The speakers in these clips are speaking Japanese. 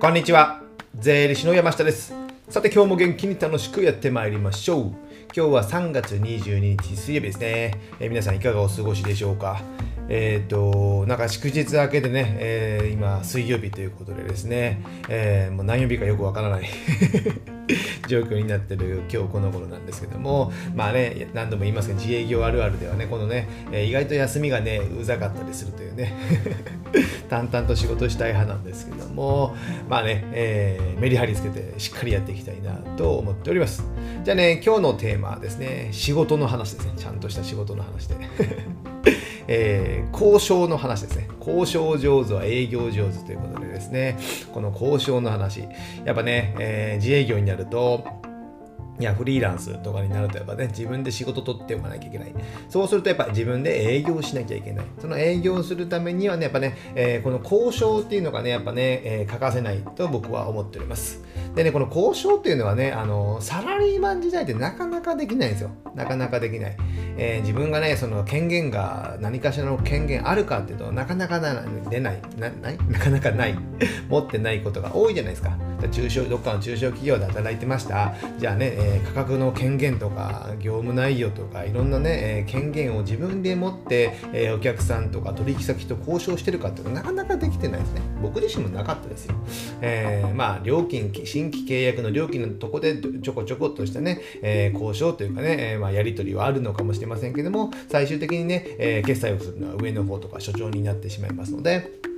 こんにちは。税理士の山下です。さて今日も元気に楽しくやってまいりましょう。今日は3月22日水曜日ですね、えー、皆さんいかがお過ごしでしょうか？えっ、ー、と、なんか祝日明けでね、えー、今、水曜日ということでですね、えー、もう何曜日かよくわからない。状況になってる今日この頃なんですけども、まあね、何度も言いますけど、自営業あるあるではね、このね、え、意外と休みがね、うざかったりするというね、淡々と仕事したい派なんですけども、まあね、えー、メリハリつけてしっかりやっていきたいなと思っております。じゃあね、今日のテーマはですね、仕事の話ですね。ちゃんとした仕事の話で。えー、交渉の話ですね。交渉上手は営業上手ということでですね、この交渉の話、やっぱね、えー、自営業になると、いや、フリーランスとかになるとやっぱね、自分で仕事取っておかなきゃいけない。そうするとやっぱ自分で営業しなきゃいけない。その営業するためにはね、やっぱね、えー、この交渉っていうのがね、やっぱね、えー、欠かせないと僕は思っております。でね、この交渉っていうのはね、あの、サラリーマン時代ってなかなかできないんですよ。なかなかできない。えー、自分がね、その権限が何かしらの権限あるかっていうとなかなか出ない。な、ない？なかなかない。持ってないことが多いじゃないですか。中小どっかの中小企業で働いてました。じゃあね、えー、価格の権限とか業務内容とかいろんなね、えー、権限を自分で持って、えー、お客さんとか取引先と交渉してるかっていうのはなかなかできてないですね。僕自身もなかったですよ、えー、まあ料金新規契約の料金のとこでちょこちょこっとしたね、え交渉というかね、えまあ、やり取りはあるのかもしれませんけども最終的にね、え決済をするのは上の方とか所長になってしまいますので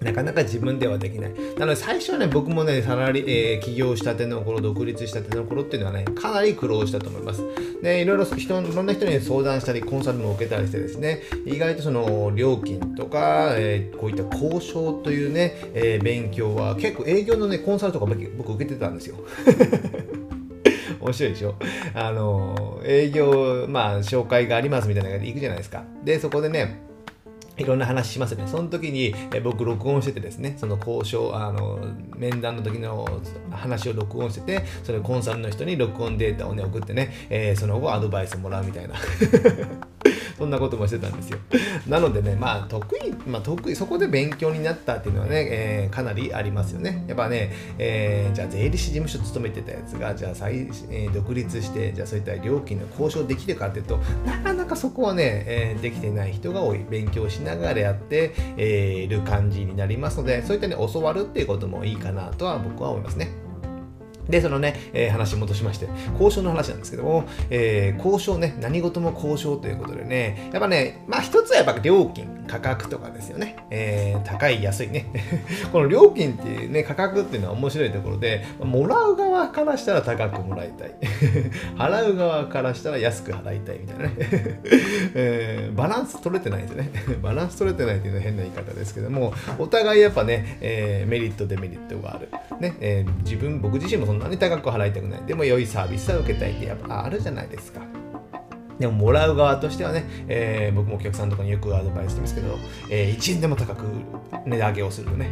なかなか自分ではできない。なので最初はね、僕もね、サラリー、えー、起業したての頃、独立したての頃っていうのはね、かなり苦労したと思います。で、いろいろ人、いろんな人に相談したり、コンサルも受けたりしてですね、意外とその料金とか、えー、こういった交渉というね、えー、勉強は結構営業のね、コンサルとか僕受けてたんですよ。面白いでしょ？あの、営業、まあ、紹介がありますみたいな感じで行くじゃないですか。で、そこでね、いろんな話しますよね。その時に、え僕録音しててですね、その交渉、あの、面談の時の話を録音してて、それコンサルの人に録音データをね、送ってね、えー、その後アドバイスもらうみたいな。そんなこともしてたんですよ。なのでね、まあ得意、まあ得意、そこで勉強になったっていうのはね、えー、かなりありますよね。やっぱね、えー、じゃあ税理士事務所勤めてたやつが、じゃあ再、えー、独立して、じゃあそういった料金の交渉できるかっていうと、なかなかそこはね、えー、できてない人が多い。勉強しながらやって、えー、る感じになりますので、そういったね、教わるっていうこともいいかなとは僕は思いますね。で、そのね、えー、話戻しまして、交渉の話なんですけども、えー、交渉ね、何事も交渉ということでね、やっぱね、まあ一つはやっぱ料金、価格とかですよね。えー、高い、安いね。この料金っていうね、価格っていうのは面白いところで、もらう側からしたら高くもらいたい。払う側からしたら安く払いたいみたいなね。えー、バランス取れてないですね。バランス取れてないっていうのは変な言い方ですけども、お互いやっぱね、えー、メリット、デメリットがある。ね、えー、自分、僕自身もそんなに高く払いたくない。でも良いサービスは受けたいってやっぱあるじゃないですか。でももらう側としてはね、えー、僕もお客さんとかによくアドバイスしてますけど、えー、1円でも高く値上げをするとね、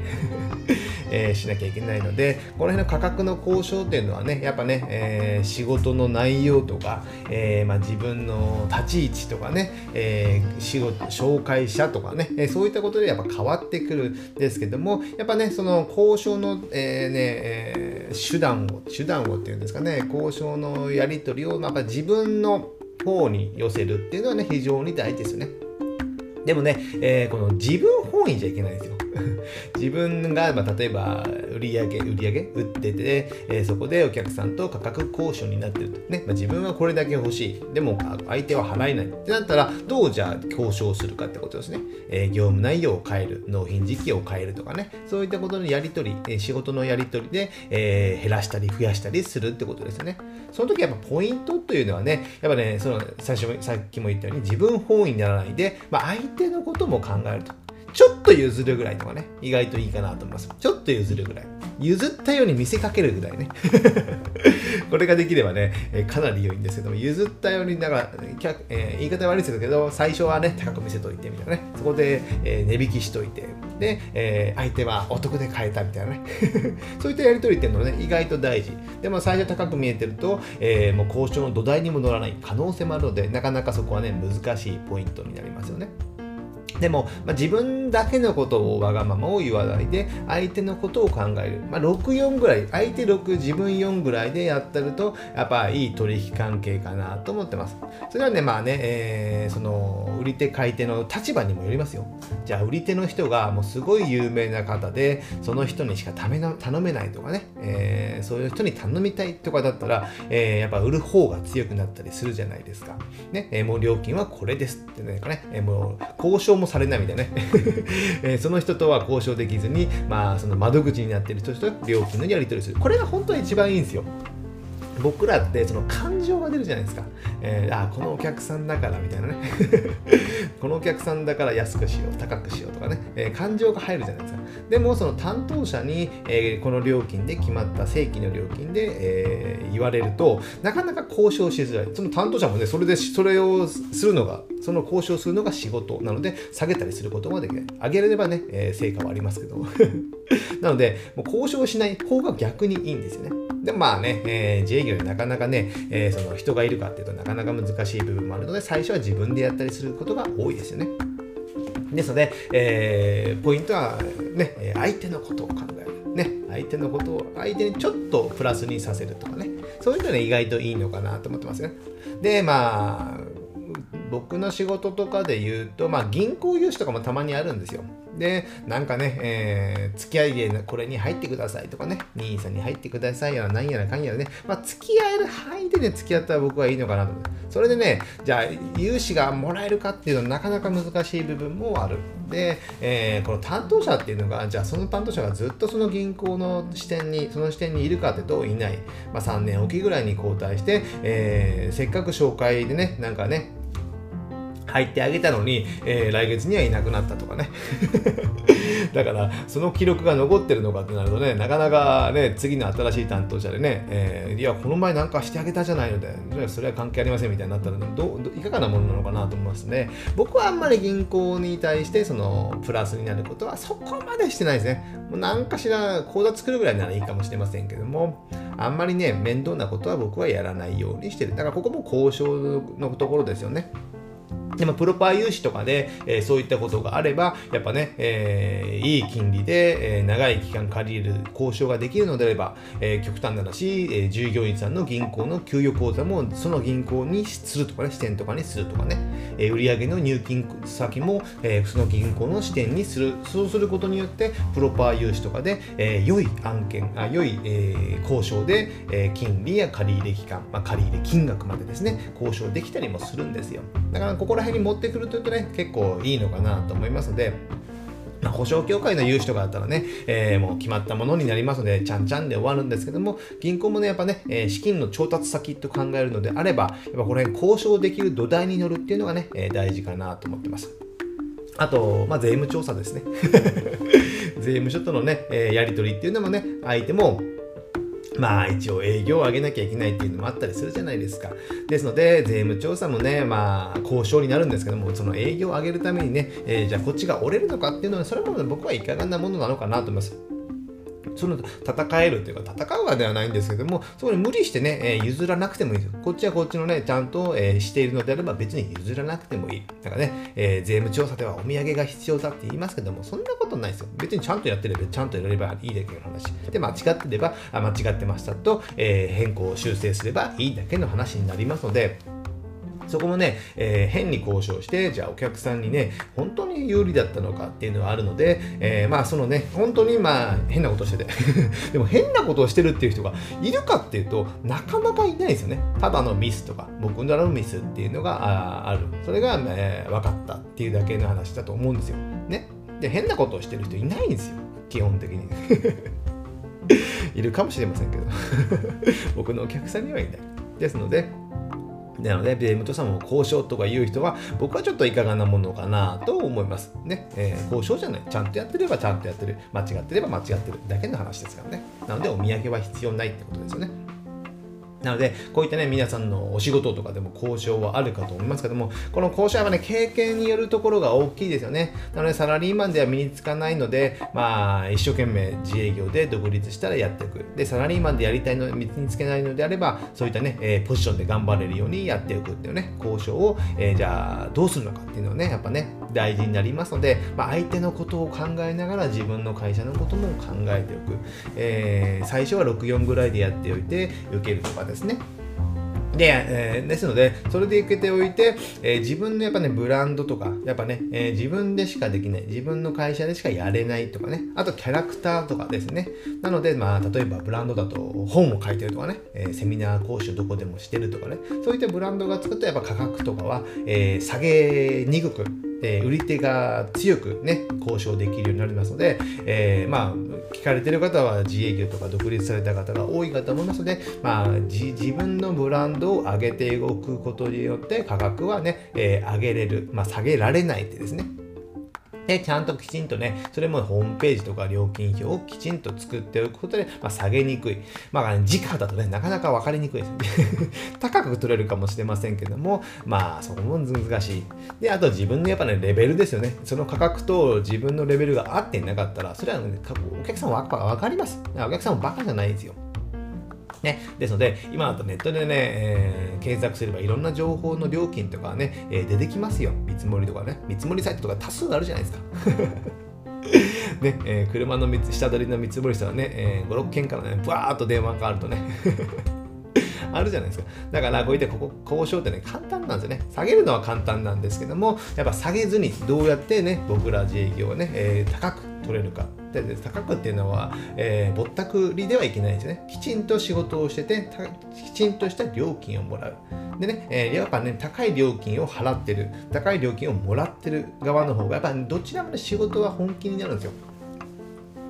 えー、しなきゃいけないので、この辺の価格の交渉っていうのはね、やっぱね、え仕事の内容とか、えまあ、自分の立ち位置とかね、え仕事、紹介者とかね、えそういったことでやっぱ変わってくるんですけども、やっぱね、その交渉の、えね、え手段を、手段をっていうんですかね、交渉のやり取りを、まあ、自分の方に寄せるっていうのはね、非常に大事ですよね。でもね、えー、この自分本位じゃいけないですよ。自分が、まあ、例えば売り上げ売り上げ売ってて、えー、そこでお客さんと価格交渉になってると。ね、まあ、自分はこれだけ欲しい。でも相手は払えない。ってなったらどうじゃあ交渉するかってことですね、えー、業務内容を変える納品時期を変えるとかね。そういったことのやり取り、えー、仕事のやり取りで、え減らしたり増やしたりするってことですよね。その時やっぱポイントというのはねやっぱねその最初さっきも言ったように自分本位にならないで、まあ、相手のことも考えると。ちょっと譲るぐらいとかね、意外といいかなと思います。ちょっと譲るぐらい。譲ったように見せかけるぐらいね。これができればね、かなり良いんですけども、譲ったように、だから、えー、言い方悪いですけど、最初はね、高く見せといてみたいなね。そこで、えー、値引きしといて、で、えー、相手はお得で買えたみたいなね。そういったやり取りっていうのはね、意外と大事。でも最初高く見えてると、えもう交渉の土台にも乗らない可能性もあるので、なかなかそこはね、難しいポイントになりますよね。でも、まあ、自分だけのことをわがままを言わないで相手のことを考える、まあ、64ぐらい相手6自分4ぐらいでやってるとやっぱいい取引関係かなと思ってます。それはねまあね、えー、その売り手買い手の立場にもよりますよ。じゃあ売り手の人がもうすごい有名な方でその人にしか頼めないとかね、えー、そういう人に頼みたいとかだったら、えー、やっぱ売る方が強くなったりするじゃないですか。ね、えー、もう料金はこれですってねかね、えー、もう交渉もされないみたいなね えー、その人とは交渉できずに、まあ、その窓口になっている人と料金のやり取りする。これが本当に一番いいんですよ。僕らってその感情が出るじゃないですか。えー、あこのお客さんだからみたいなね。このお客さんだから安くしよう、高くしようとかね、えー、感情が入るじゃないですか。でもその担当者に、えー、この料金で決まった正規の料金で、え言われると、なかなか交渉しづらい。その担当者もね、それで、それをするのが、その交渉するのが仕事なので、下げたりすることができない。上げればね、え成果はありますけど。なので、もう交渉しない方が逆にいいんですよね。でまあね、えー、自営業でなかなかね、えー、その人がいるかっていうとなかなか難しい部分もあるので、最初は自分でやったりすることが多いですよね。ですので、えー、ポイントはね、相手のことを考える。ね、相手のことを相手にちょっとプラスにさせるとかね、そういうのは、ね、意外といいのかなと思ってますよ。で、まあ、僕の仕事とかで言うと、まあ、銀行融資とかもたまにあるんですよ。で、なんかね、えー、付き合いでこれに入ってくださいとかね、兄さんに入ってくださいやら何やらかんやらね、まあ、付き合える範囲でね、付き合ったら僕はいいのかなと。それでね、じゃあ、融資がもらえるかっていうのはなかなか難しい部分もある。で、えー、この担当者っていうのが、じゃあその担当者がずっとその銀行の視点に、その視点にいるかってといない。まあ、3年おきぐらいに交代して、えー、せっかく紹介でね、なんかね、入ってあげたのに、えー、来月にはいなくなったとかね。だからその記録が残ってるのかってなるとねなかなかね次の新しい担当者でね、えー、いやこの前なんかしてあげたじゃないのでそれは関係ありませんみたいになったらどいかがなものなのかなと思いますね。僕はあんまり銀行に対してそのプラスになることはそこまでしてないですね。もう何かしら口座作るぐらいならいいかもしれませんけどもあんまりね面倒なことは僕はやらないようにしてる。だからここも交渉のところですよね。でもプロパー融資とかで、えー、そういったことがあれば、やっぱね、えー、いい金利で、えー、長い期間借りる交渉ができるのであれば、え極端な話、え従業員さんの銀行の給与口座もその銀行にするとかね、支店とかにするとかね、え売上の入金先も、えその銀行の支店にする。そうすることによって、プロパー融資とかで、え良い案件、あ良い、え交渉で、え金利や借入期間、まあ、借入金額までですね、交渉できたりもするんですよ。だからここら辺に持ってくるというとね結構いいのかなと思いますのでまあ、保証協会の融資とかだったらね、えー、もう決まったものになりますので、ちゃんちゃんで終わるんですけども、銀行もね、やっぱね、えー、資金の調達先と考えるのであれば、やっぱこの辺交渉できる土台に乗るっていうのがね、えー、大事かなと思ってます。あと、まあ、税務調査ですね。税務署とのね、えやり取りっていうのもね、相手もまあ一応営業を上げなきゃいけないっていうのもあったりするじゃないですか。ですので、税務調査もね、まあ交渉になるんですけども、その営業を上げるためにね、えー、じゃあこっちが折れるのかっていうのは、それも僕はいかがなものなのかなと思います。その戦えるというか、戦うわではないんですけども、そこに無理してね、え譲らなくてもいいですよ。こっちはこっちのね、ちゃんと、えしているのであれば別に譲らなくてもいい。だからね、えー、税務調査ではお土産が必要だって言いますけども、そんなことないですよ。別にちゃんとやってれば、ちゃんとやればいいだけの話。で、間違ってれば、あ間違ってましたと、え、変更を、修正すればいいだけの話になりますので、そこもね、えー、変に交渉して、じゃあお客さんにね、本当に有利だったのかっていうのはあるので、えー、まあそのね、本当にまあ変なことしてて でも変なことをしてるっていう人がいるかっていうと、なかなかいないですよね。ただのミスとか、僕のミスっていうのがある。それが、え、分かったっていうだけの話だと思うんですよ。ね。で、変なことをしてる人いないんですよ。基本的に。いるかもしれませんけど 僕のお客さんにはいない。ですので、なので、ベームとさんも交渉とか言う人は、僕はちょっといかがなものかなと思います。ね、えー、交渉じゃない。ちゃんとやってればちゃんとやってる。間違ってれば間違ってるだけの話ですからね。なので、お土産は必要ないってことですよね。なので、こういったね、皆さんのお仕事とかでも交渉はあるかと思いますけども、この交渉はね、経験によるところが大きいですよね。なので、サラリーマンでは身につかないので、まあ、一生懸命自営業で独立したらやっていく。で、サラリーマンでやりたいの、身につけないのであれば、そういったね、えー、ポジションで頑張れるようにやっていくっていうね、交渉を、えー、じゃあ、どうするのかっていうのをね、やっぱね、大事になりますので、まあ、相手のことを考えながら自分の会社のことも考えておく、えー、最初は64ぐらいでやっておいて受けるとかですね。で、えー、ですので、それで受けておいて、えー、自分のやっぱね、ブランドとか、やっぱね、えー、自分でしかできない、自分の会社でしかやれないとかね、あとキャラクターとかですね。なので、まあ、例えばブランドだと本を書いてるとかね、えセミナー講師をどこでもしてるとかね、そういったブランドがつくと、やっぱ価格とかは、え下げにくく、え売り手が強くね、交渉できるようになりますので、えー、まあ、聞かれてる方は自営業とか独立された方が多いかと思いますので、まあ、自分のブランドを上げて動くことによって価格はね、えー、上げれる、まあ、下げられないってですね。で、ちゃんときちんとね、それもホームページとか料金表をきちんと作っておくことで、まあ、下げにくい。まあ、時価だとね、なかなか分かりにくいですね。高く取れるかもしれませんけども、まあ、そこも難しい。で、あと自分のやっぱね、レベルですよね。その価格と自分のレベルが合っていなかったら、それは、ね、お客さんは分かります。お客さんもバカじゃないんですよ。ね、ですので、今だとネットでね、えー、検索すればいろんな情報の料金とかね、えー、出てきますよ。見積もりとかね。見積もりサイトとか多数あるじゃないですか。ねえー、車の下取りの見積もりしたらね、えー、5、6件からね、ブワーっと電話があるとね あるじゃないですか。だからこういったここ交渉ってね、簡単なんですよね。下げるのは簡単なんですけども、やっぱ下げずにどうやってね、僕ら自営業はね、えー、高く取れるか。で高くっていうのは、えー、ぼったくりではいけないんですよね。きちんと仕事をしてて、きちんとした料金をもらう。でね、えー、やっぱね、高い料金を払ってる、高い料金をもらってる側の方が、やっぱどちらもね、仕事は本気になるんですよ。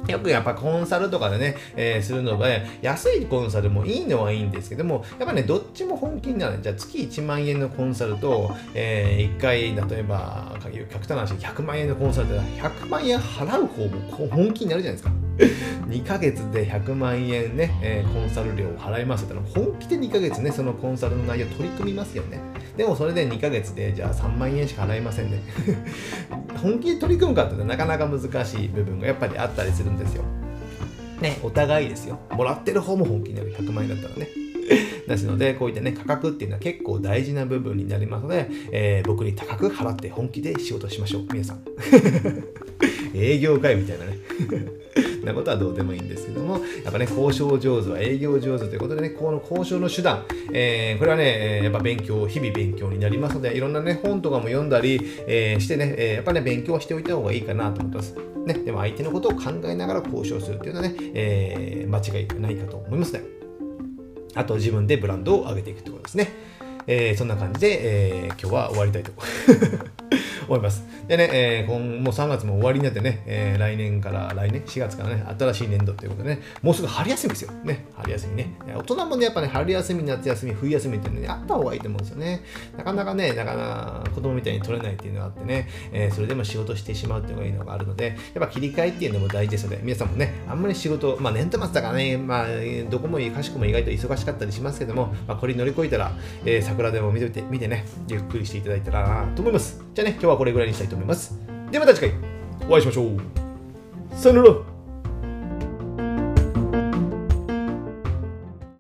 よくやっぱコンサルとかでね、えー、するのが、安いコンサルもいいのはいいんですけども、やっぱね、どっちも本気になる。じゃあ月1万円のコンサルと、えー、1回、例えば、客単話、100万円のコンサルって100万円払う方も本気になるじゃないですか。2ヶ月で100万円ね、えー、コンサル料を払いますって言ったら、本気で2ヶ月ね、そのコンサルの内容取り組みますよね。でもそれで2ヶ月で、じゃあ3万円しか払いませんね。本気で取り組むかってなかなか難しい部分がやっぱりあったりするんですよ。ね、お互いですよ。もらってる方も本気になる。100万円だったらね。ですので、こういったね、価格っていうのは結構大事な部分になりますので、えー、僕に高く払って本気で仕事しましょう。皆さん。営業会みたいなね。なことはどうでもいいんですけども、やっぱね、交渉上手は営業上手ということでね、この交渉の手段、えー、これはね、やっぱ勉強、日々勉強になりますので、いろんなね、本とかも読んだり、えー、してね、え、やっぱね、勉強はしておいた方がいいかなと思ってます。ね、でも相手のことを考えながら交渉するっていうのはね、えー、間違いないかと思いますね。あと自分でブランドを上げていくってことですね。えー、そんな感じで、えー、今日は終わりたいと思います。思いますでね、えー、今もう3月も終わりになってね、えー、来年から、来年、4月からね、新しい年度ということでね、もうすぐ春休みですよ。ね、春休みね。大人もね、やっぱね、春休み、夏休み、冬休みってね、あった方がいいと思うんですよね。なかなかね、なかな子供みたいに取れないっていうのがあってね、えー、それでも仕事してしまうっていうのがいいのがあるので、やっぱ切り替えっていうのも大事ですので、皆さんもね、あんまり仕事、まあ年度末だからね、まあ、どこもかしくも意外と忙しかったりしますけども、まあ、これ乗り越えたら、えー、桜でも見て見てね、ゆっくりしていただいたらなと思います。じゃあね、今日はこれぐらいにしたいと思います。ではまた次回お会いしましょう。さよなら